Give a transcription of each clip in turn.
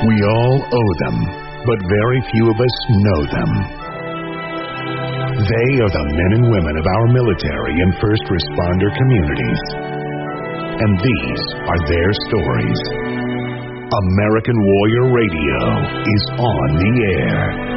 We all owe them, but very few of us know them. They are the men and women of our military and first responder communities. And these are their stories. American Warrior Radio is on the air.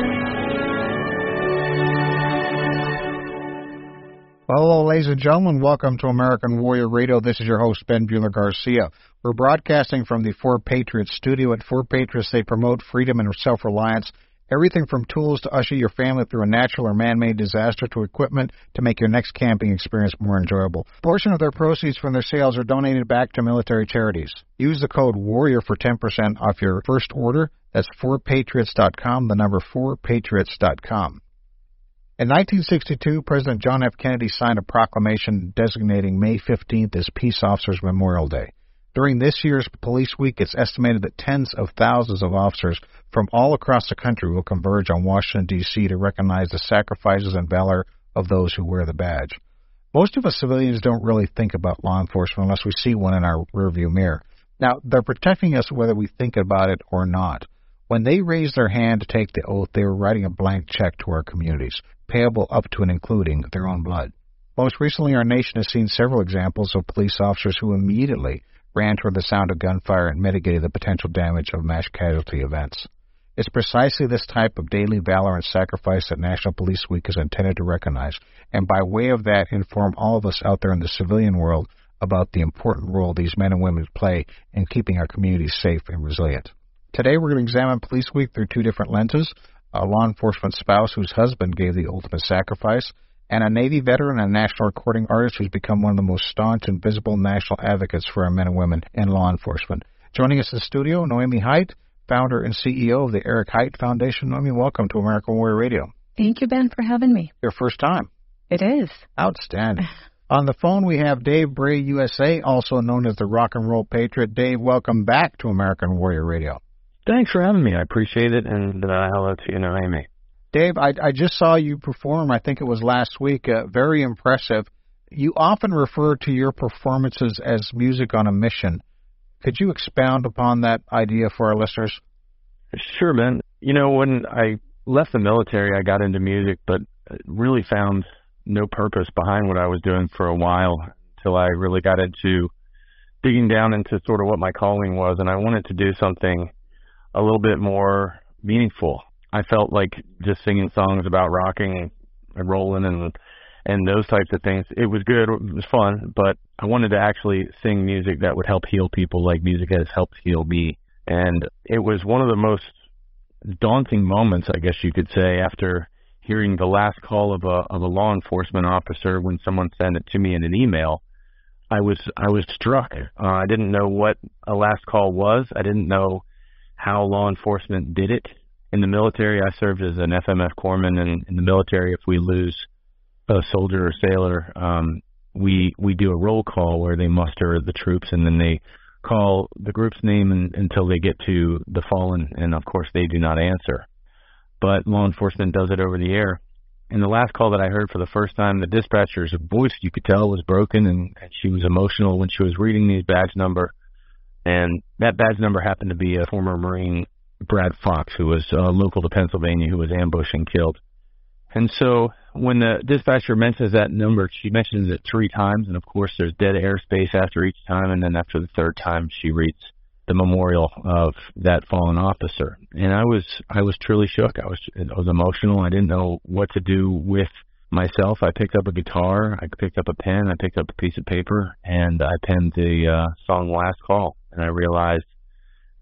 Hello, ladies and gentlemen. Welcome to American Warrior Radio. This is your host, Ben Buehler Garcia. We're broadcasting from the Four Patriots studio. At Four Patriots, they promote freedom and self reliance. Everything from tools to usher your family through a natural or man made disaster to equipment to make your next camping experience more enjoyable. A portion of their proceeds from their sales are donated back to military charities. Use the code WARRIOR for 10% off your first order. That's 4patriots.com, the number 4patriots.com. In 1962, President John F. Kennedy signed a proclamation designating May 15th as Peace Officers Memorial Day. During this year's Police Week, it's estimated that tens of thousands of officers from all across the country will converge on Washington, D.C. to recognize the sacrifices and valor of those who wear the badge. Most of us civilians don't really think about law enforcement unless we see one in our rearview mirror. Now, they're protecting us whether we think about it or not. When they raised their hand to take the oath, they were writing a blank check to our communities payable up to and including their own blood. Most recently, our nation has seen several examples of police officers who immediately ran toward the sound of gunfire and mitigated the potential damage of mass casualty events. It's precisely this type of daily valor and sacrifice that National Police Week is intended to recognize, and by way of that, inform all of us out there in the civilian world about the important role these men and women play in keeping our communities safe and resilient. Today, we're going to examine Police Week through two different lenses a law enforcement spouse whose husband gave the ultimate sacrifice, and a Navy veteran and national recording artist who's become one of the most staunch and visible national advocates for our men and women in law enforcement. Joining us in the studio, Nohemy Hite, founder and CEO of the Erik Hite Foundation. Nohemy, welcome to American Warrior Radio. Thank you, Ben, for having me. Your first time. It is. Outstanding. On the phone, we have Dave Bray, USA, also known as the Rock and Roll Patriot. Dave, welcome back to American Warrior Radio. Thanks for having me. I appreciate it. And uh, hello to you, Nohemy. Dave, I, I just saw you perform. I think it was last week. Uh, very impressive. You often refer to your performances as music on a mission. Could you expound upon that idea for our listeners? Sure, Ben. You know, when I left the military, I got into music, but really found no purpose behind what I was doing for a while until I really got into digging down into sort of what my calling was. And I wanted to do something a little bit more meaningful. I felt like just singing songs about rocking and rolling and and those types of things. It was good, it was fun, but I wanted to actually sing music that would help heal people like music has helped heal me. And it was one of the most daunting moments, I guess you could say, after hearing the last call of a of a law enforcement officer when someone sent it to me in an email. I was I was struck. Uh, I didn't know what a last call was. I didn't know how law enforcement did it. In the military, I served as an FMF corpsman, and in the military, if we lose a soldier or sailor, um, we we do a roll call where they muster the troops, and then they call the group's name and, until they get to the fallen, and of course, they do not answer. But law enforcement does it over the air. In the last call that I heard for the first time, the dispatcher's voice you could tell was broken, and, and she was emotional when she was reading these badge number and that badge number happened to be a former Marine, Brad Fox, who was uh, local to Pennsylvania, who was ambushed and killed. And so when the dispatcher mentions that number, she mentions it three times, and of course there's dead airspace after each time, and then after the third time she reads the memorial of that fallen officer. And I was I was truly shook. I was I was emotional. I didn't know what to do with myself. I picked up a guitar, I picked up a pen, I picked up a piece of paper, and I penned the uh, song "Last Call." And I realized,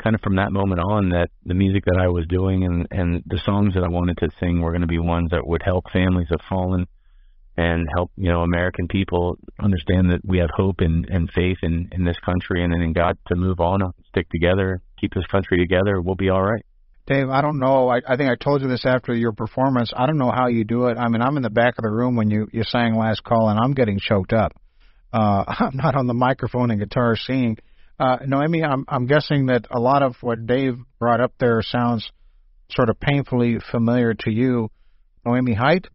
kind of from that moment on, that the music that I was doing and and the songs that I wanted to sing were going to be ones that would help families of fallen and help you know American people understand that we have hope and and faith in in this country and in God to move on, stick together, keep this country together. We'll be all right. Dave, I don't know. I, I think I told you this after your performance. I don't know how you do it. I mean, I'm in the back of the room when you you sang last call, and I'm getting choked up. Uh, I'm not on the microphone and guitar singing. Uh, Nohemy, I'm I'm guessing that a lot of what Dave brought up there sounds sort of painfully familiar to you. Nohemy Hite,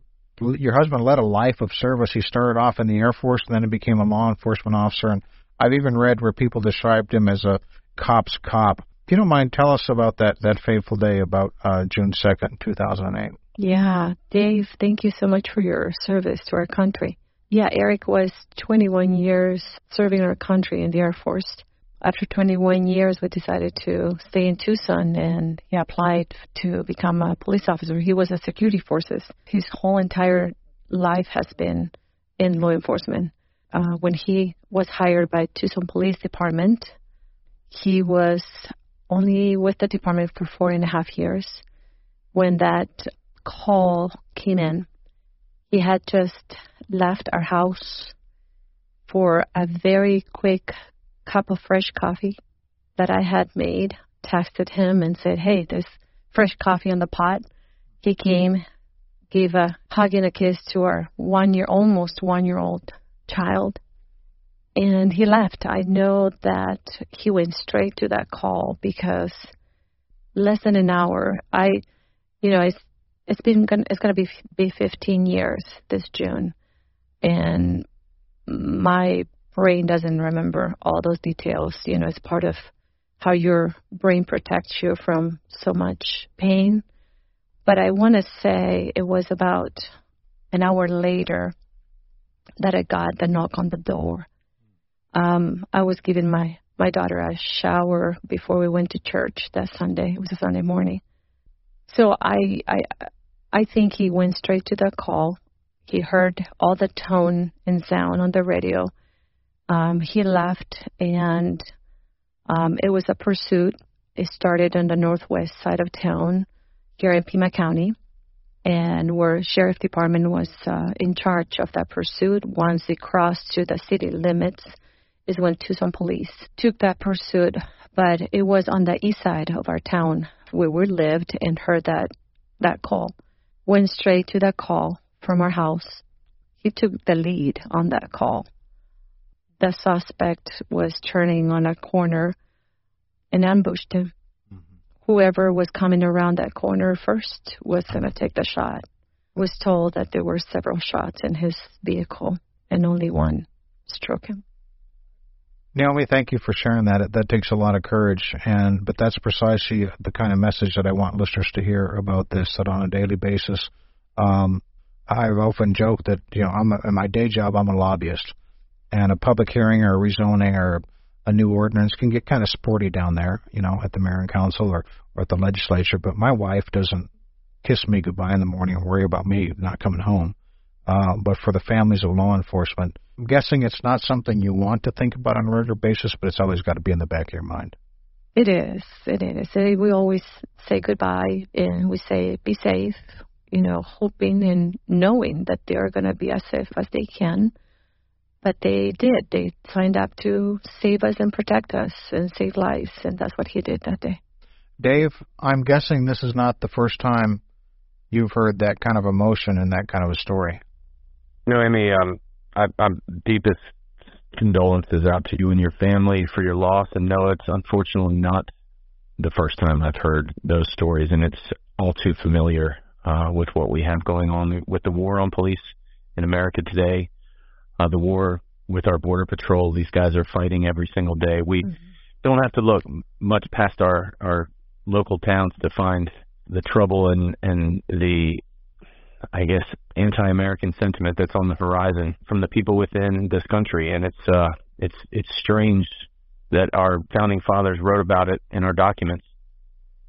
your husband led a life of service. He started off in the Air Force, and then he became a law enforcement officer. And I've even read where people described him as a cop's cop. If you don't mind, tell us about that that fateful day, about uh, June second, two thousand eight. Yeah, Dave, thank you so much for your service to our country. Yeah, Erik was 21 years serving our country in the Air Force. After 21 years, we decided to stay in Tucson, and he applied to become a police officer. He was a security forces. His whole entire life has been in law enforcement. Uh, when he was hired by Tucson Police Department, he was only with the department for four and a half years. When that call came in, he had just left our house for a very quick cup of fresh coffee that I had made, texted him and said, Hey, there's fresh coffee on the pot. He came, gave a hug and a kiss to our one year, almost one year old child, and he left. I know that he went straight to that call because less than an hour, I, you know, it's, it's been, it's going to be, be 15 years this June. And my brain doesn't remember all those details. You know, it's part of how your brain protects you from so much pain. But I want to say it was about an hour later that I got the knock on the door. Um, I was giving my my daughter a shower before we went to church that Sunday. It was a Sunday morning. So I I I think he went straight to the call. He heard all the tone and sound on the radio um, he left, and um, it was a pursuit. It started on the northwest side of town here in Pima County, and where sheriff department was uh, in charge of that pursuit. Once it crossed to the city limits, is when Tucson police took that pursuit. But it was on the east side of our town where we lived and heard that that call. Went straight to that call from our house. He took the lead on that call the suspect was turning on a corner and ambushed him. Mm-hmm. Whoever was coming around that corner first was going to take the shot. Was told that there were several shots in his vehicle and only one struck him. Naomi, thank you for sharing that. That takes a lot of courage, and but that's precisely the kind of message that I want listeners to hear about this. That on a daily basis, um, I've often joked that you know I'm a, in my day job I'm a lobbyist, and a public hearing or a rezoning or a new ordinance can get kind of sporty down there, you know, at the mayor and council or, or at the legislature. But my wife doesn't kiss me goodbye in the morning and worry about me not coming home. Uh, but for the families of law enforcement, I'm guessing it's not something you want to think about on a regular basis, but it's always got to be in the back of your mind. It is. It is. We always say goodbye and we say be safe, you know, hoping and knowing that they are going to be as safe as they can but they did. They signed up to save us and protect us and save lives, and that's what he did that day. Dave, I'm guessing this is not the first time you've heard that kind of emotion and that kind of a story. Nohemy, um, I, I'm deepest condolences out to you and your family for your loss, and no, it's unfortunately not the first time I've heard those stories, and it's all too familiar uh, with what we have going on with the war on police in America today uh, the war with our border patrol. These guys are fighting every single day. We mm-hmm. don't have to look much past our our local towns to find the trouble and and the I guess anti-American sentiment that's on the horizon from the people within this country, and it's uh it's it's strange that our founding fathers wrote about it in our documents.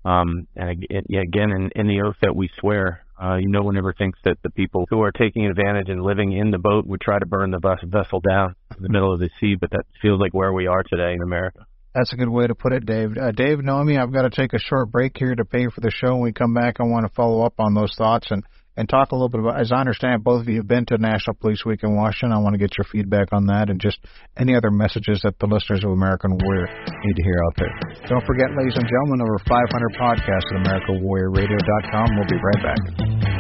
Um, and again, in, in the oath that we swear, uh, no one ever thinks that the people who are taking advantage and living in the boat would try to burn the bus- vessel down in the middle of the sea, but that feels like where we are today in America. That's a good way to put it, Dave. Uh, Dave, Naomi, I've got to take a short break here to pay for the show. When we come back, I want to follow up on those thoughts and and talk a little bit about, as I understand, both of you have been to National Police Week in Washington. I want to get your feedback on that and just any other messages that the listeners of American Warrior need to hear out there. Don't forget, ladies and gentlemen, over 500 podcasts at AmericaWarriorRadio.com. We'll be right back.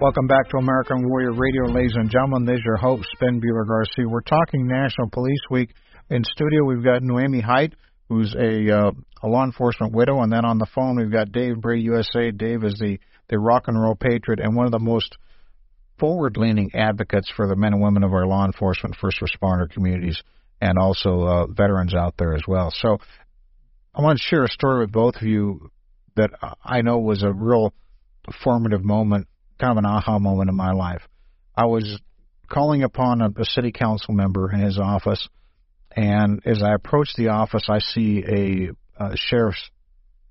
Welcome back to American Warrior Radio, ladies and gentlemen. This is your host, Ben Buehler Garcia. We're talking National Police Week. In studio, we've got Nohemy Hite, who's a, uh, a law enforcement widow, and then on the phone, we've got Dave Bray, USA. Dave is the, the rock and roll patriot and one of the most forward leaning advocates for the men and women of our law enforcement, first responder communities, and also uh, veterans out there as well. So I want to share a story with both of you that I know was a real formative moment kind of an aha moment in my life. I was calling upon a, a city council member in his office, and as I approach the office, I see a, a sheriff's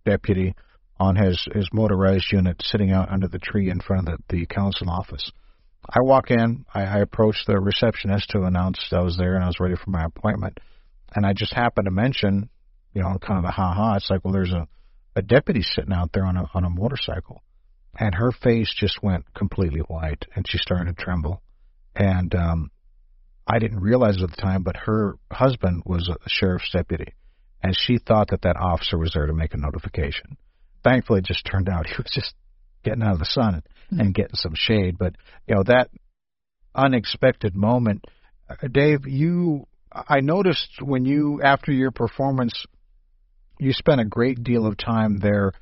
deputy on his his motorized unit sitting out under the tree in front of the, the council office. I walk in, I, I approach the receptionist to announce I was there and I was ready for my appointment, and I just happened to mention, you know, kind of a ha ha. It's like, well, there's a a deputy sitting out there on a on a motorcycle and her face just went completely white and she started to tremble. And um I didn't realize at the time but her husband was a sheriff's deputy and she thought that that officer was there to make a notification. Thankfully it just turned out he was just getting out of the sun and, and getting some shade. But you know that unexpected moment uh, Dave you I noticed when you after your performance you spent a great deal of time there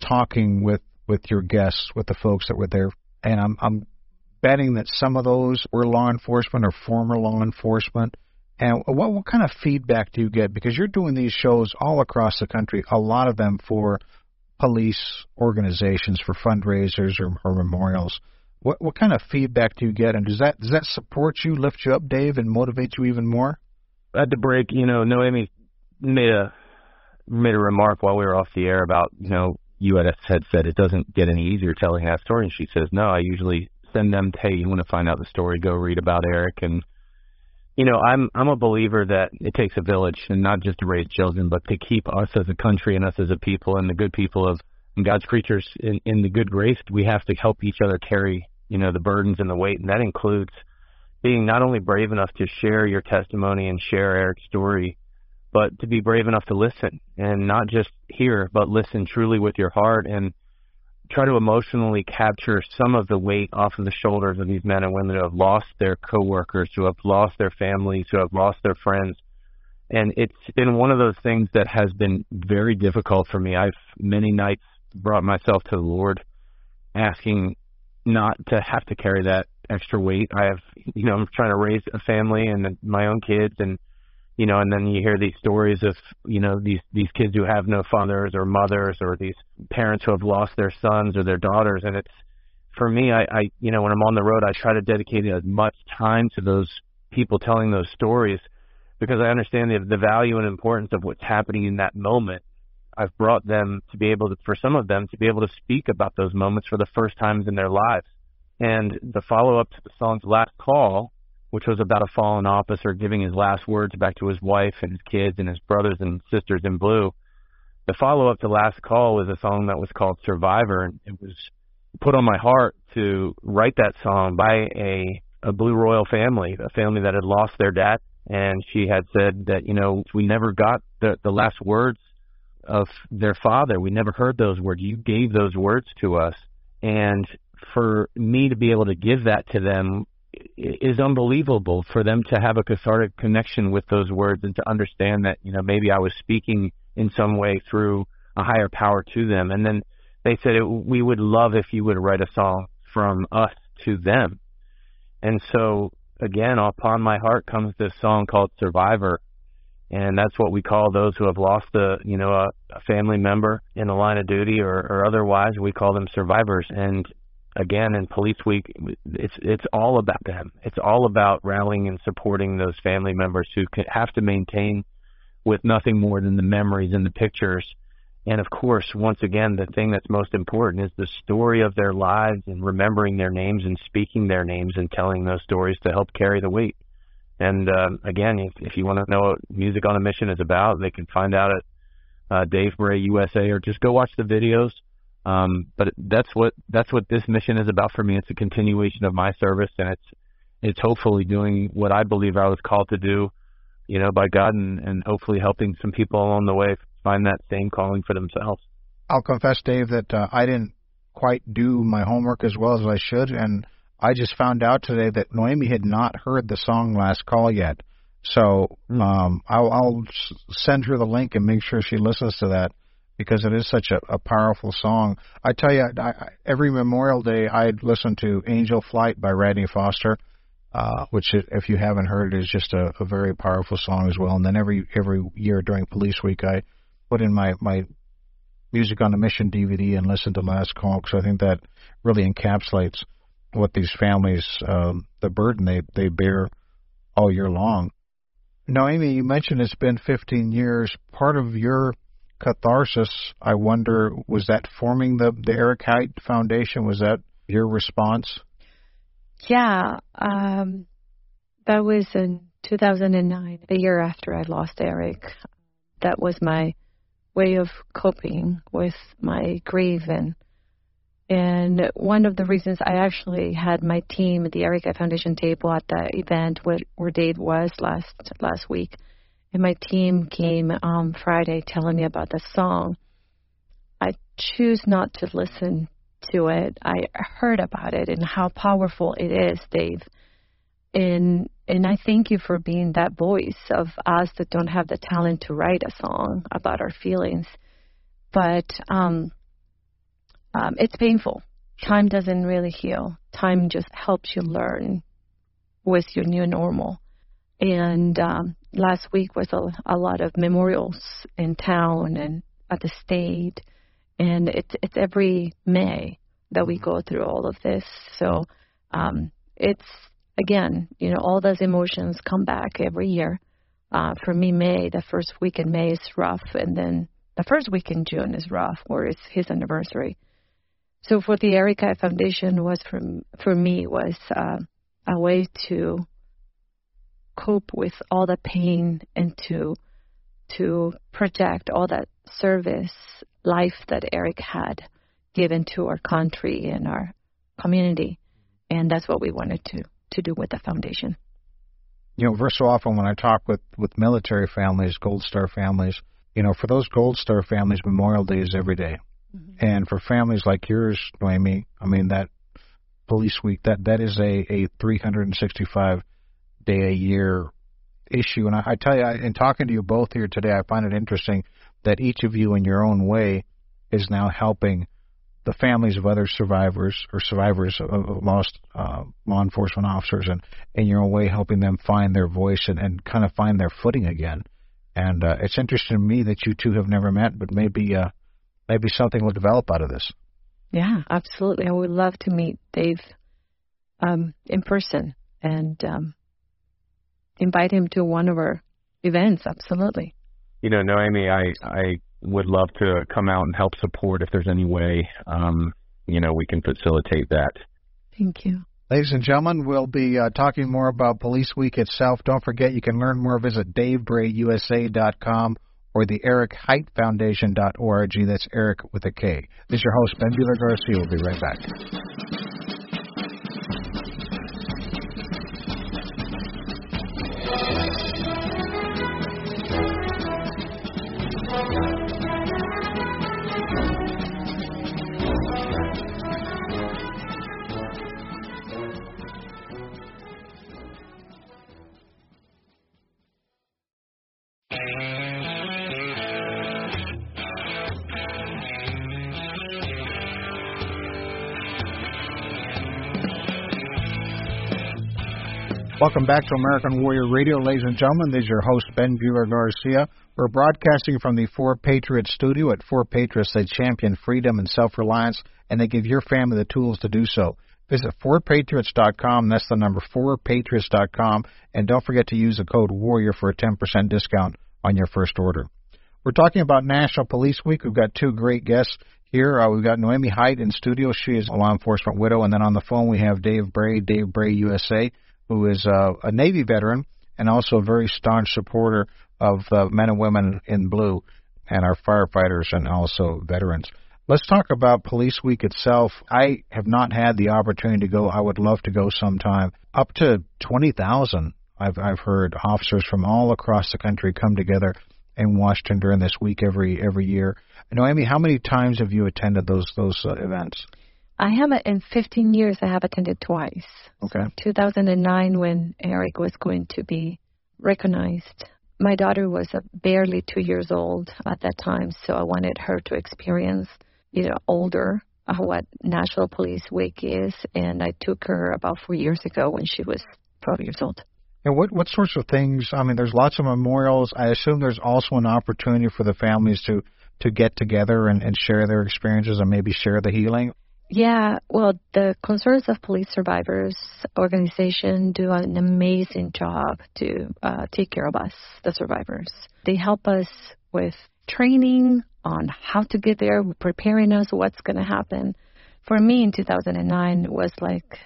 talking with with your guests, with the folks that were there, and I'm I'm betting that some of those were law enforcement or former law enforcement. And what what kind of feedback do you get? Because you're doing these shows all across the country, a lot of them for police organizations, for fundraisers or, or memorials. What what kind of feedback do you get, and does that does that support you, lift you up, Dave, and motivate you even more? At the break, you know, Nohemy made a made a remark while we were off the air about you know you had said it doesn't get any easier telling that story. And she says, no, I usually send them, hey, you want to find out the story, go read about Erik. And, you know, I'm, I'm a believer that it takes a village and not just to raise children, but to keep us as a country and us as a people and the good people of God's creatures in, in the good grace. We have to help each other carry, you know, the burdens and the weight. And that includes being not only brave enough to share your testimony and share Erik's story, but to be brave enough to listen and not just hear, but listen truly with your heart and try to emotionally capture some of the weight off of the shoulders of these men and women who have lost their coworkers, who have lost their families, who have lost their friends. And it's been one of those things that has been very difficult for me. I've many nights brought myself to the Lord asking not to have to carry that extra weight. I have, you know, I'm trying to raise a family and my own kids and you know, and then you hear these stories of, you know, these these kids who have no fathers or mothers or these parents who have lost their sons or their daughters and it's for me I, I you know, when I'm on the road I try to dedicate as much time to those people telling those stories because I understand the the value and importance of what's happening in that moment. I've brought them to be able to for some of them to be able to speak about those moments for the first times in their lives. And the follow up to the song's last call which was about a fallen officer giving his last words back to his wife and his kids and his brothers and sisters in blue. The follow up to Last Call was a song that was called Survivor, and it was put on my heart to write that song by a a Blue Royal family, a family that had lost their dad, and she had said that you know we never got the the last words of their father. We never heard those words. You gave those words to us, and for me to be able to give that to them is unbelievable for them to have a cathartic connection with those words and to understand that you know maybe I was speaking in some way through a higher power to them. And then they said we would love if you would write a song from us to them. And so again upon my heart comes this song called survivor. And that's what we call those who have lost a you know a, a family member in the line of duty or, or otherwise. We call them survivors. And again in police week it's it's all about them. It's all about rallying and supporting those family members who have to maintain with nothing more than the memories and the pictures. And of course once again the thing that's most important is the story of their lives and remembering their names and speaking their names and telling those stories to help carry the weight. And uh, again if, if you want to know what music on a mission is about they can find out at uh, Dave Bray USA or just go watch the videos um, but that's what that's what this mission is about for me. It's a continuation of my service, and it's it's hopefully doing what I believe I was called to do, you know, by God, and, and hopefully helping some people along the way find that same calling for themselves. I'll confess, Dave, that uh, I didn't quite do my homework as well as I should, and I just found out today that Nohemy had not heard the song last call yet. So um, I'll, I'll send her the link and make sure she listens to that because it is such a, a powerful song. I tell you, I, I, every Memorial Day I'd listen to "Angel Flight" by Radney Foster, uh, which if you haven't heard is just a, a very powerful song as well. And then every every year during Police Week, I put in my my music on a mission DVD and listen to Last Call because I think that really encapsulates what these families, um, the burden they they bear all year long. Now, Amy, you mentioned it's been 15 years. Part of your catharsis, I wonder, was that forming the the Erik Hite Foundation? Was that your response? Yeah, um, that was in 2009, the year after I lost Erik. That was my way of coping with my grief and and one of the reasons I actually had my team at the Erik Hite Foundation table at the event where, where Dave was last last week, and my team came um, Friday telling me about the song. I choose not to listen to it. I heard about it and how powerful it is, Dave. And and I thank you for being that voice of us that don't have the talent to write a song about our feelings. But um, um, it's painful. Time doesn't really heal. Time just helps you learn with your new normal. And um, last week was a, a lot of memorials in town and at the state, and it's it's every May that we go through all of this. So um, it's again, you know, all those emotions come back every year. Uh, for me, May, the first week in May is rough, and then the first week in June is rough, where it's his anniversary. So for the Erik Hite Foundation was for for me was uh, a way to cope with all the pain and to to project all that service life that Erik had given to our country and our community, and that's what we wanted to to do with the foundation. You know, very so often when I talk with with military families, Gold Star families, you know, for those Gold Star families, Memorial Day is every day. Mm-hmm. And for families like yours, Nohemy, I mean that police week that that is a a 365 day a year issue. And I, I tell you, I, in talking to you both here today, I find it interesting that each of you, in your own way, is now helping the families of other survivors or survivors of lost uh, law enforcement officers, and in your own way, helping them find their voice and, and kind of find their footing again. And uh, it's interesting to me that you two have never met, but maybe uh, maybe something will develop out of this. Yeah, absolutely. I would love to meet Dave um, in person and um, invite him to one of our events. Absolutely. You know, Nohemy, I I would love to come out and help support if there's any way um, you know we can facilitate that. Thank you. Ladies and gentlemen, we'll be uh, talking more about Police Week itself. Don't forget, you can learn more. Visit DaveBrayUSA.com or the Erik Hite Foundation.org. That's Erik with a K. This is your host, Ben Buehler Garcia. We'll be right back. Welcome back to American Warrior Radio, ladies and gentlemen. This is your host, Ben Buehler Garcia. We're broadcasting from the Four Patriots studio at Four Patriots. They champion freedom and self reliance, and they give your family the tools to do so. Visit fourpatriots.com. That's the number fourpatriots.com. And don't forget to use the code WARRIOR for a 10% discount on your first order. We're talking about National Police Week. We've got two great guests here. Uh, we've got Nohemy Hite in studio. She is a law enforcement widow. And then on the phone, we have Dave Bray, Dave Bray USA who is uh, a Navy veteran and also a very staunch supporter of the men and women in blue and our firefighters and also veterans. Let's talk about Police Week itself. I have not had the opportunity to go. I would love to go sometime. Up to 20,000, I've, I've heard officers from all across the country come together in Washington during this week every every year. Nohemy, how many times have you attended those those uh, events? I have in 15 years. I have attended twice. Okay. 2009 when Erik was going to be recognized. My daughter was uh, barely two years old at that time, so I wanted her to experience, you know, older uh, what National Police Week is, and I took her about four years ago when she was 12 years old. And what what sorts of things? I mean, there's lots of memorials. I assume there's also an opportunity for the families to to get together and, and share their experiences and maybe share the healing. Yeah, well, the Concerns of Police Survivors organization do an amazing job to uh, take care of us, the survivors. They help us with training on how to get there, preparing us what's going to happen. For me in 2009 was like,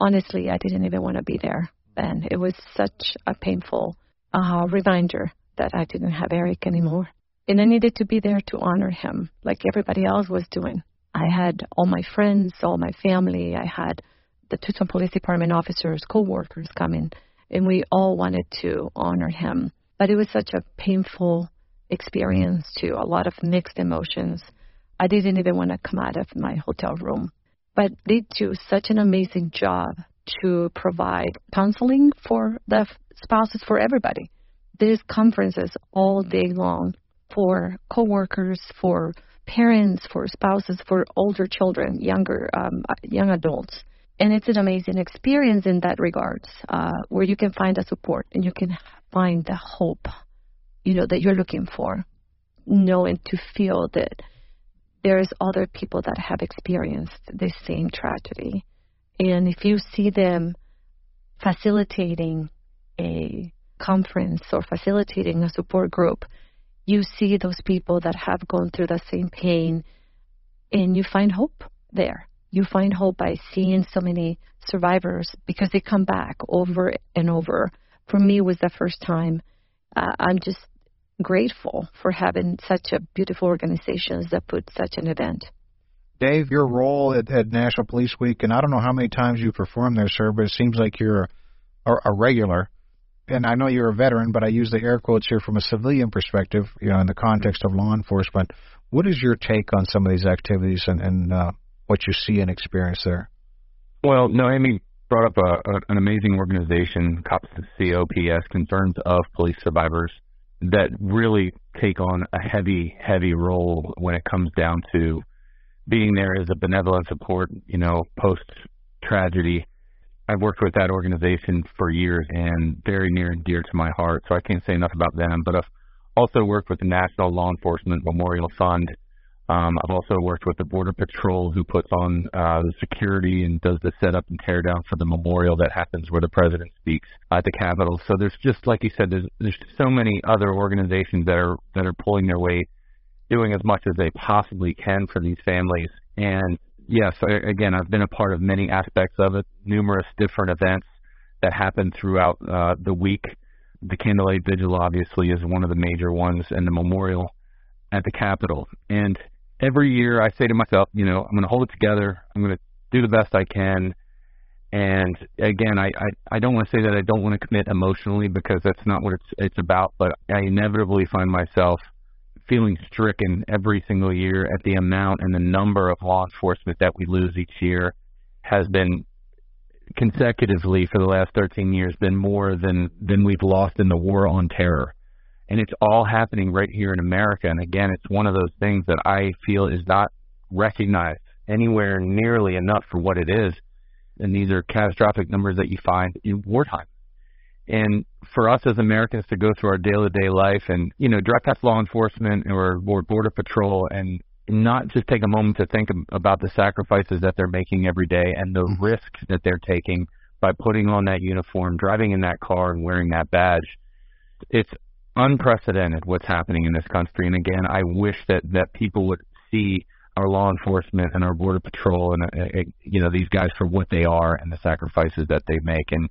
honestly, I didn't even want to be there And It was such a painful uh, reminder that I didn't have Erik anymore. And I needed to be there to honor him like everybody else was doing. I had all my friends, all my family. I had the Tucson Police Department officers, co-workers coming, and we all wanted to honor him. But it was such a painful experience too, a lot of mixed emotions. I didn't even want to come out of my hotel room. But they do such an amazing job to provide counseling for the spouses, for everybody. There's conferences all day long for coworkers, for parents, for spouses, for older children, younger um, young adults, and it's an amazing experience in that regards, uh, where you can find the support and you can find the hope, you know, that you're looking for, knowing to feel that there's other people that have experienced the same tragedy, and if you see them facilitating a conference or facilitating a support group you see those people that have gone through the same pain and you find hope there. You find hope by seeing so many survivors because they come back over and over. For me, it was the first time. Uh, I'm just grateful for having such a beautiful organization that put such an event. Dave, your role at, at National Police Week, and I don't know how many times you performed there, sir, but it seems like you're a, a regular and I know you're a veteran, but I use the air quotes here from a civilian perspective, you know, in the context of law enforcement. What is your take on some of these activities and, and uh, what you see and experience there? Well, Nohemy brought up a, a, an amazing organization, COPS, COPS, Concerns of Police Survivors, that really take on a heavy, heavy role when it comes down to being there as a benevolent support, you know, post tragedy I've worked with that organization for years and very near and dear to my heart, so I can't say enough about them. But I've also worked with the National Law Enforcement Memorial Fund. Um, I've also worked with the Border Patrol, who puts on uh, the security and does the setup and tear down for the memorial that happens where the president speaks at the Capitol. So there's just like you said, there's there's so many other organizations that are that are pulling their weight, doing as much as they possibly can for these families. And yes, again, I've been a part of many aspects of it, numerous different events that happen throughout uh, the week. The Candlelight Vigil, obviously, is one of the major ones, and the memorial at the Capitol. And every year I say to myself, you know, I'm going to hold it together. I'm going to do the best I can. And again, I, I, I don't want to say that I don't want to commit emotionally because that's not what it's it's about, but I inevitably find myself feeling stricken every single year at the amount and the number of law enforcement that we lose each year has been consecutively for the last 13 years been more than than we've lost in the war on terror. And it's all happening right here in America. And again it's one of those things that I feel is not recognized anywhere nearly enough for what it is. And these are catastrophic numbers that you find in wartime and for us as Americans to go through our day-to-day life and, you know, direct past law enforcement or, or border patrol and not just take a moment to think about the sacrifices that they're making every day and the mm-hmm. risks that they're taking by putting on that uniform, driving in that car and wearing that badge. It's unprecedented what's happening in this country. And again, I wish that, that people would see our law enforcement and our border patrol and, uh, uh you know, these guys for what they are and the sacrifices that they make. And,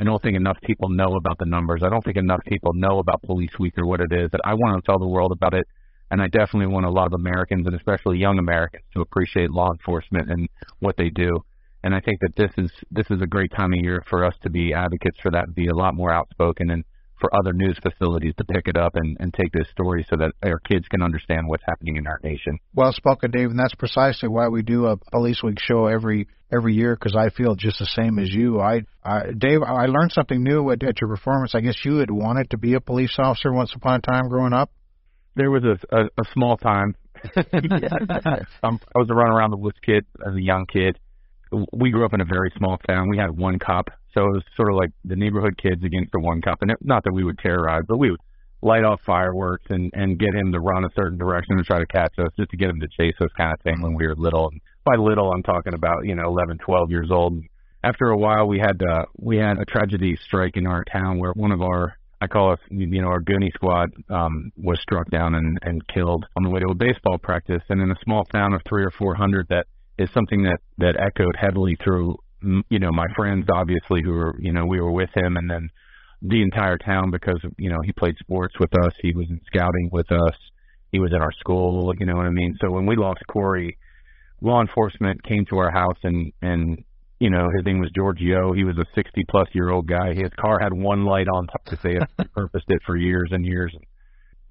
I don't think enough people know about the numbers. I don't think enough people know about Police Week or what it is. That I want to tell the world about it, and I definitely want a lot of Americans and especially young Americans to appreciate law enforcement and what they do. And I think that this is this is a great time of year for us to be advocates for that, be a lot more outspoken, and for other news facilities to pick it up and, and take this story so that our kids can understand what's happening in our nation. Well spoken, Dave, and that's precisely why we do a Police Week show every every year because I feel just the same as you. I, I Dave, I learned something new at, at your performance. I guess you had wanted to be a police officer once upon a time growing up. There was a a, a small time. um, I was a run around the woods kid as a young kid. We grew up in a very small town. We had one cop so it was sort of like the neighborhood kids against the one cop. And it, not that we would terrorize, but we would light off fireworks and and get him to run a certain direction and try to catch us, just to get him to chase us, kind of thing. When we were little, and by little, I'm talking about you know 11, 12 years old. After a while, we had uh, we had a tragedy strike in our town where one of our I call us, you know, our Goonie squad um, was struck down and, and killed on the way to a baseball practice. And in a small town of three or four hundred, that is something that that echoed heavily through you know, my friends obviously who were, you know, we were with him and then the entire town because, you know, he played sports with us. He was in scouting with us. He was at our school, you know what I mean? So when we lost Corey, law enforcement came to our house and, and, you know, his name was Giorgio. He was a 60 plus year old guy. His car had one light on top to say it purposed it for years and years.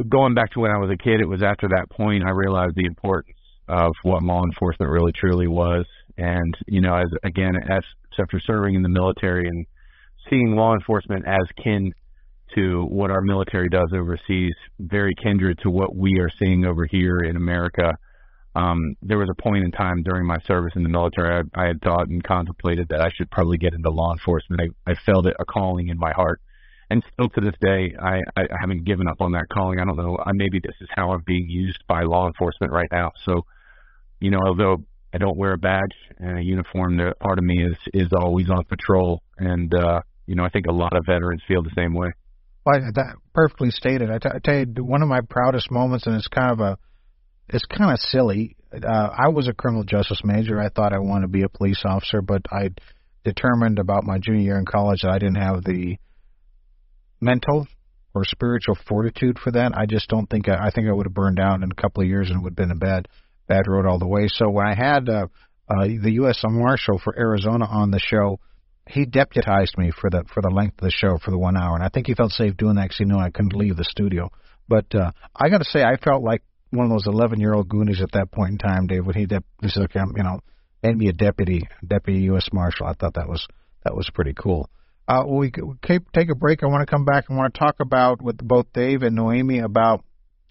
Going back to when I was a kid, it was after that point I realized the importance of what law enforcement really truly was and you know, as again, as after serving in the military and seeing law enforcement as kin to what our military does overseas, very kindred to what we are seeing over here in America. Um, there was a point in time during my service in the military, I, I had thought and contemplated that I should probably get into law enforcement. I, I felt it a calling in my heart, and still to this day, I, I haven't given up on that calling. I don't know. I, maybe this is how I'm being used by law enforcement right now. So, you know, although I don't wear a badge and a uniform. The part of me is is always on patrol, and uh, you know I think a lot of veterans feel the same way. Well, that perfectly stated. I, t- I tell you, one of my proudest moments, and it's kind of a, it's kind of silly. Uh, I was a criminal justice major. I thought I wanted to be a police officer, but I determined about my junior year in college that I didn't have the mental or spiritual fortitude for that. I just don't think I, I think I would have burned out in a couple of years and would have been in bed bad road all the way. So when I had uh, uh, the U.S. Marshal for Arizona on the show, he deputized me for the for the length of the show for the one hour, and I think he felt safe doing that because he knew I couldn't leave the studio. But uh, I got to say, I felt like one of those 11 year old Goonies at that point in time, Dave. When he dep- this is you know made me a deputy deputy U.S. Marshal. I thought that was that was pretty cool. Uh, we, we take a break. I want to come back. I want to talk about with both Dave and Nohemy about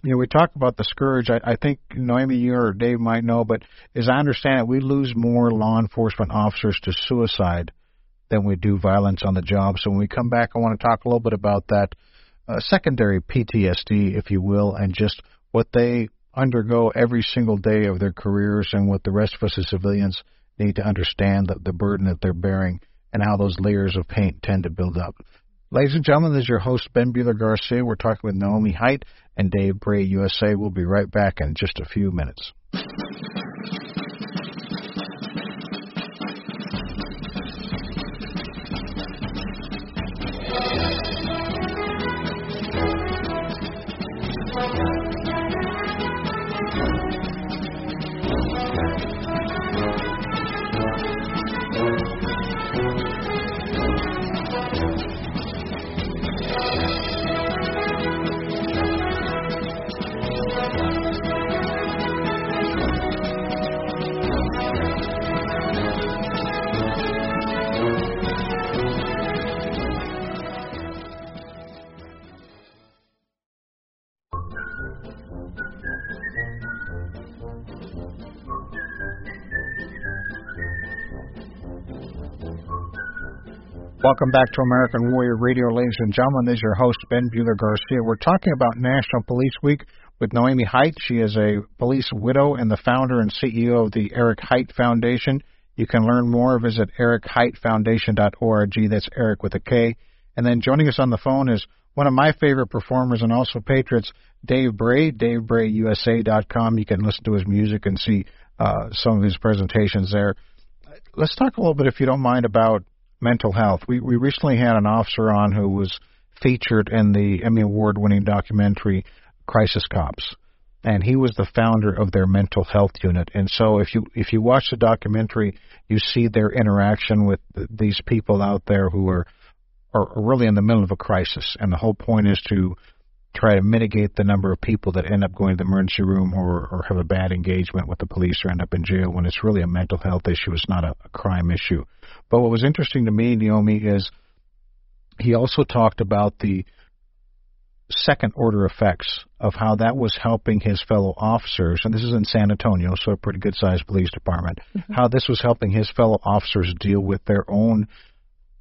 you know, we talk about the scourge. I, I think Nohemy, you or Dave might know, but as I understand it, we lose more law enforcement officers to suicide than we do violence on the job. So when we come back, I want to talk a little bit about that uh, secondary PTSD, if you will, and just what they undergo every single day of their careers and what the rest of us as civilians need to understand the, the burden that they're bearing and how those layers of paint tend to build up. Ladies and gentlemen, this is your host, Ben Buehler Garcia. We're talking with Naomi Hite and Dave Bray, USA. We'll be right back in just a few minutes. Welcome back to American Warrior Radio, ladies and gentlemen. This is your host, Ben Buehler Garcia. We're talking about National Police Week with Nohemy Hite. She is a police widow and the founder and CEO of the Erik Hite Foundation. You can learn more. Visit erikhitefoundation.org. That's Erik with a K. And then joining us on the phone is one of my favorite performers and also patriots, Dave Bray, DaveBrayUSA.com. You can listen to his music and see uh, some of his presentations there. Let's talk a little bit, if you don't mind, about mental health. We we recently had an officer on who was featured in the Emmy Award winning documentary Crisis Cops. And he was the founder of their mental health unit. And so if you if you watch the documentary, you see their interaction with these people out there who are are really in the middle of a crisis, and the whole point is to try to mitigate the number of people that end up going to the emergency room or, or have a bad engagement with the police or end up in jail when it's really a mental health issue. It's not a, a crime issue. But what was interesting to me, Nohemy, is he also talked about the second order effects of how that was helping his fellow officers, and this is in San Antonio, so a pretty good sized police department, mm-hmm. how this was helping his fellow officers deal with their own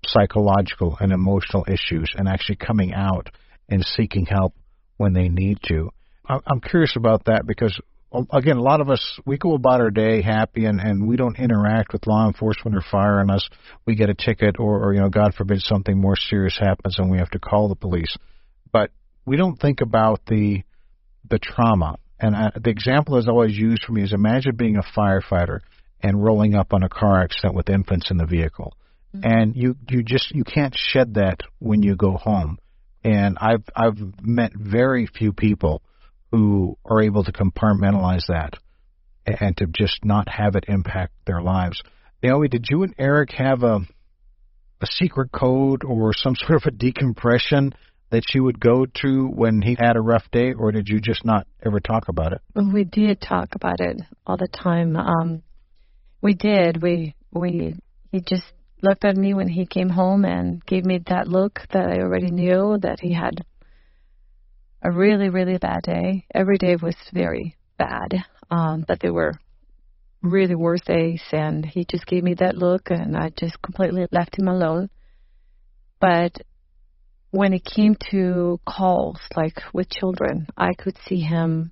psychological and emotional issues and actually coming out and seeking help when they need to. I'm curious about that because, again, a lot of us, we go about our day happy and, and we don't interact with law enforcement or fire unless we get a ticket or, or, you know, God forbid something more serious happens and we have to call the police. But we don't think about the, the trauma. And I, the example is always used for me is imagine being a firefighter and rolling up on a car accident with infants in the vehicle. Mm-hmm. And you, you just, you can't shed that when you go home and I've I've met very few people who are able to compartmentalize that and to just not have it impact their lives. Nohemy, did you and Erik have a a secret code or some sort of a decompression that you would go to when he had a rough day, or did you just not ever talk about it? We did talk about it all the time. Um, we did. We we he just looked at me when he came home and gave me that look that I already knew that he had a really, really bad day. Every day was very bad, um, but they were really worse days. And he just gave me that look, and I just completely left him alone. But when it came to calls, like with children, I could see him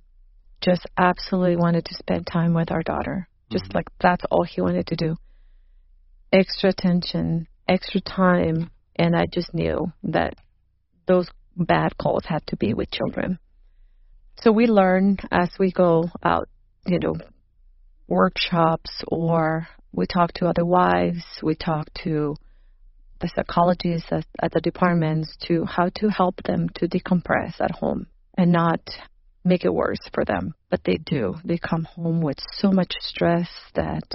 just absolutely wanted to spend time with our daughter. Just mm-hmm. like that's all he wanted to do extra attention, extra time, and I just knew that those bad calls had to be with children. So we learn as we go out, you know, workshops or we talk to other wives, we talk to the psychologists at, at the departments to how to help them to decompress at home and not make it worse for them. But they do. They come home with so much stress that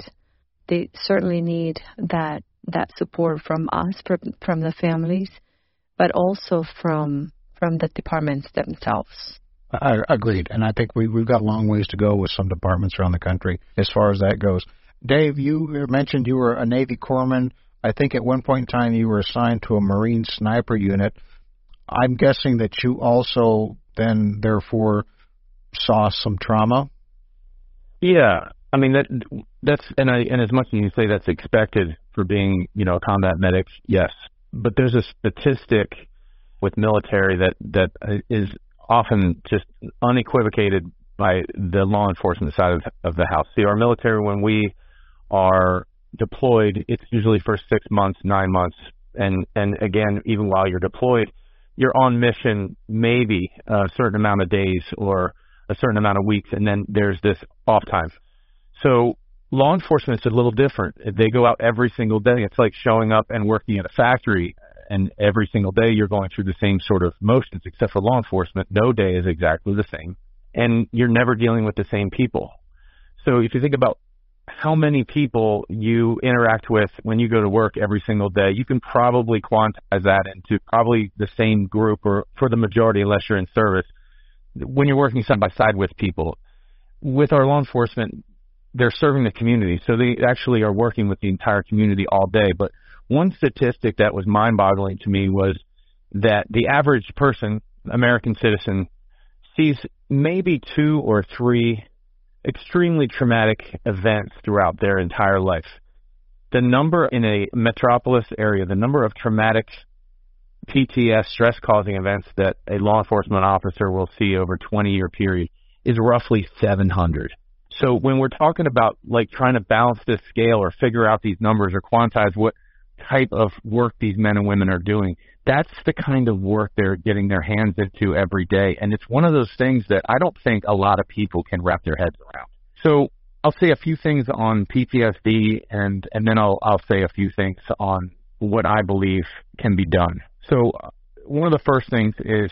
they certainly need that that support from us, from, from the families, but also from from the departments themselves. I agreed, and I think we we've got a long ways to go with some departments around the country as far as that goes. Dave, you mentioned you were a Navy corpsman. I think at one point in time you were assigned to a Marine sniper unit. I'm guessing that you also then therefore saw some trauma. Yeah, I mean that that's and I and as much as you say that's expected for being you know a combat medic, yes. But there's a statistic with military that that uh, is often just unequivocated by the law enforcement side of, of the house. See, our military when we are deployed, it's usually for six months, nine months, and and again, even while you're deployed, you're on mission maybe a certain amount of days or a certain amount of weeks, and then there's this off time. So law enforcement is a little different. They go out every single day. It's like showing up and working at a factory, and every single day you're going through the same sort of motions, except for law enforcement. No day is exactly the same, and you're never dealing with the same people. So if you think about how many people you interact with when you go to work every single day, you can probably quantize that into probably the same group, or for the majority, unless you're in service, when you're working side by side with people. With our law enforcement, they're serving the community, so they actually are working with the entire community all day. But one statistic that was mind-boggling to me was that the average person, American citizen, sees maybe two or three extremely traumatic events throughout their entire life. The number in a metropolis area, the number of traumatic PTS stress causing events that a law enforcement officer will see over a 20 year period is roughly 700. So when we're talking about like trying to balance this scale or figure out these numbers or quantize what type of work these men and women are doing, that's the kind of work they're getting their hands into every day. And it's one of those things that I don't think a lot of people can wrap their heads around. So I'll say a few things on PTSD and, and then I'll, I'll say a few things on what I believe can be done. So uh, one of the first things is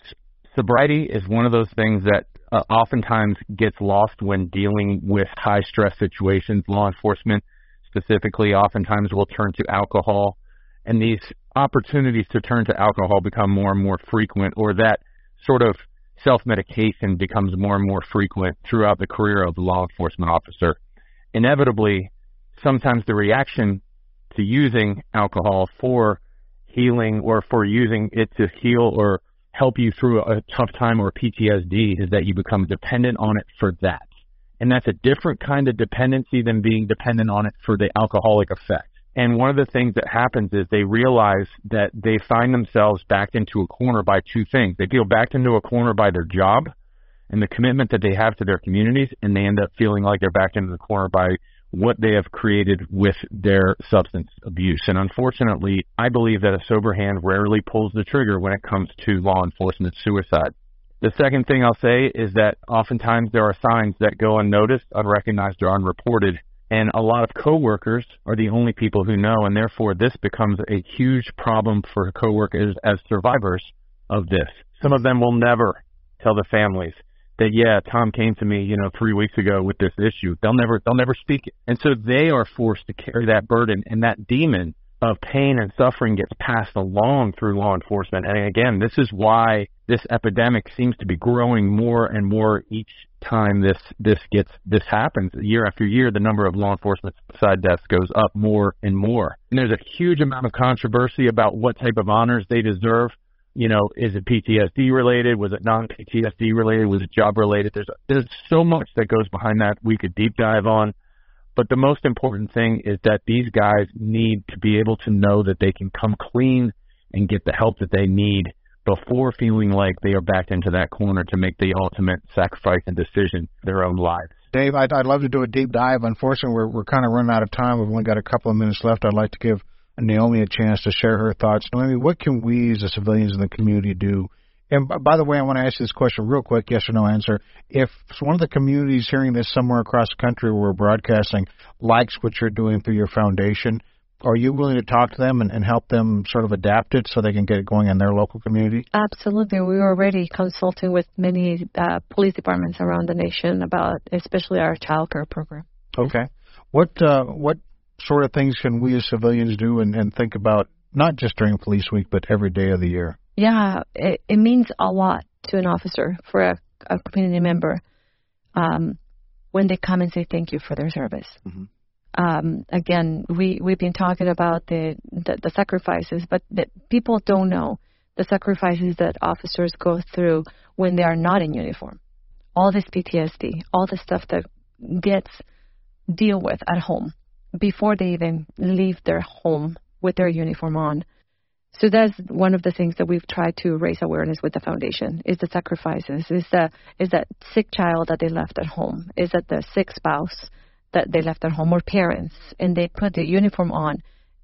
sobriety is one of those things that uh, oftentimes gets lost when dealing with high stress situations. Law enforcement specifically oftentimes will turn to alcohol, and these opportunities to turn to alcohol become more and more frequent, or that sort of self medication becomes more and more frequent throughout the career of the law enforcement officer, inevitably, sometimes the reaction to using alcohol for healing or for using it to heal or help you through a tough time or PTSD is that you become dependent on it for that. And that's a different kind of dependency than being dependent on it for the alcoholic effect. And one of the things that happens is they realize that they find themselves backed into a corner by two things. They feel backed into a corner by their job and the commitment that they have to their communities, and they end up feeling like they're backed into the corner by what they have created with their substance abuse. And unfortunately, I believe that a sober hand rarely pulls the trigger when it comes to law enforcement suicide. The second thing I'll say is that oftentimes there are signs that go unnoticed, unrecognized, or unreported. And a lot of coworkers are the only people who know, and therefore this becomes a huge problem for coworkers as survivors of this. Some of them will never tell the families that yeah, Tom came to me, you know, three weeks ago with this issue. They'll never they'll never speak it. And so they are forced to carry that burden and that demon of pain and suffering gets passed along through law enforcement. And again, this is why this epidemic seems to be growing more and more each time this this gets this happens year after year the number of law enforcement side deaths goes up more and more and there's a huge amount of controversy about what type of honors they deserve you know, is it PTSD related? Was it non PTSD related? Was it job related? There's there's so much that goes behind that we could deep dive on. But the most important thing is that these guys need to be able to know that they can come clean and get the help that they need before feeling like they are backed into that corner to make the ultimate sacrifice and decision their own lives. Dave, I'd, I'd love to do a deep dive. Unfortunately, we're, we're kind of running out of time. We've only got a couple of minutes left. I'd like to give Nohemy a chance to share her thoughts. Nohemy, what can we as the civilians in the community do? And by the way, I want to ask this question real quick, yes or no answer. If one of the communities hearing this somewhere across the country where we're broadcasting likes what you're doing through your foundation, are you willing to talk to them and, and help them sort of adapt it so they can get it going in their local community? Absolutely. We are already consulting with many uh, police departments around the nation about especially our child care program. Okay. What uh, what sort of things can we as civilians do and, and think about not just during police week but every day of the year? Yeah, it, it means a lot to an officer for a, a community member um, when they come and say thank you for their service. Mm-hmm. Um, again, we we've been talking about the the, the sacrifices, but the, people don't know the sacrifices that officers go through when they are not in uniform. All this PTSD, all the stuff that gets deal with at home before they even leave their home with their uniform on. So that's one of the things that we've tried to raise awareness with the foundation is the sacrifices, is the is that sick child that they left at home, is that the sick spouse that they left at home or parents and they put the uniform on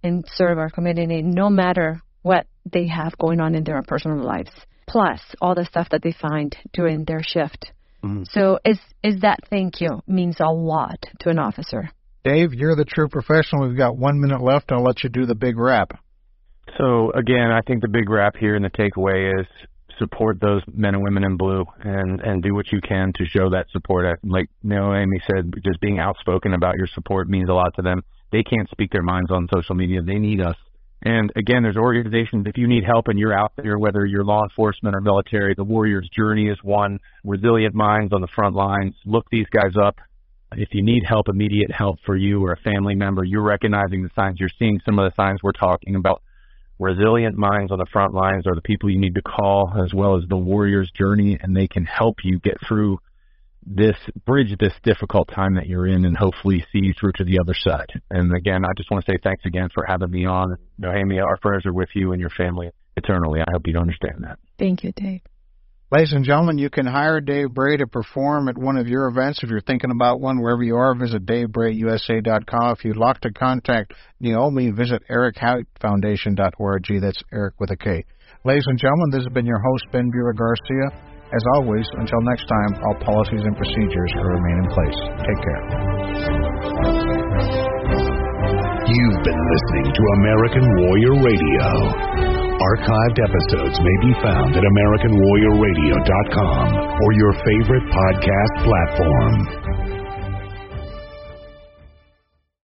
and serve our community no matter what they have going on in their personal lives. Plus all the stuff that they find during their shift. Mm-hmm. So is is that thank you means a lot to an officer. Dave, you're the true professional. We've got one minute left. I'll let you do the big wrap. So again, I think the big wrap here and the takeaway is support those men and women in blue and and do what you can to show that support. Like Nohemy said, just being outspoken about your support means a lot to them. They can't speak their minds on social media. They need us. And again, there's organizations. If you need help and you're out there, whether you're law enforcement or military, the Warriors Journey is one. Resilient Minds on the front lines. Look these guys up. If you need help, immediate help for you or a family member, you're recognizing the signs. You're seeing some of the signs we're talking about. Resilient minds on the front lines are the people you need to call, as well as the warrior's journey, and they can help you get through this bridge this difficult time that you're in and hopefully see you through to the other side. And again, I just want to say thanks again for having me on. Nohemy, our prayers are with you and your family eternally. I hope you understand that. Thank you, Dave. Ladies and gentlemen, you can hire Dave Bray to perform at one of your events. If you're thinking about one, wherever you are, visit DaveBrayUSA.com. If you'd like to contact Nohemy, visit ErikHiteFoundation.org. That's Erik with a K. Ladies and gentlemen, this has been your host, Ben Buehler Garcia. As always, until next time, all policies and procedures remain in place. Take care. You've been listening to American Warrior Radio. Archived episodes may be found at AmericanWarriorRadio.com or your favorite podcast platform.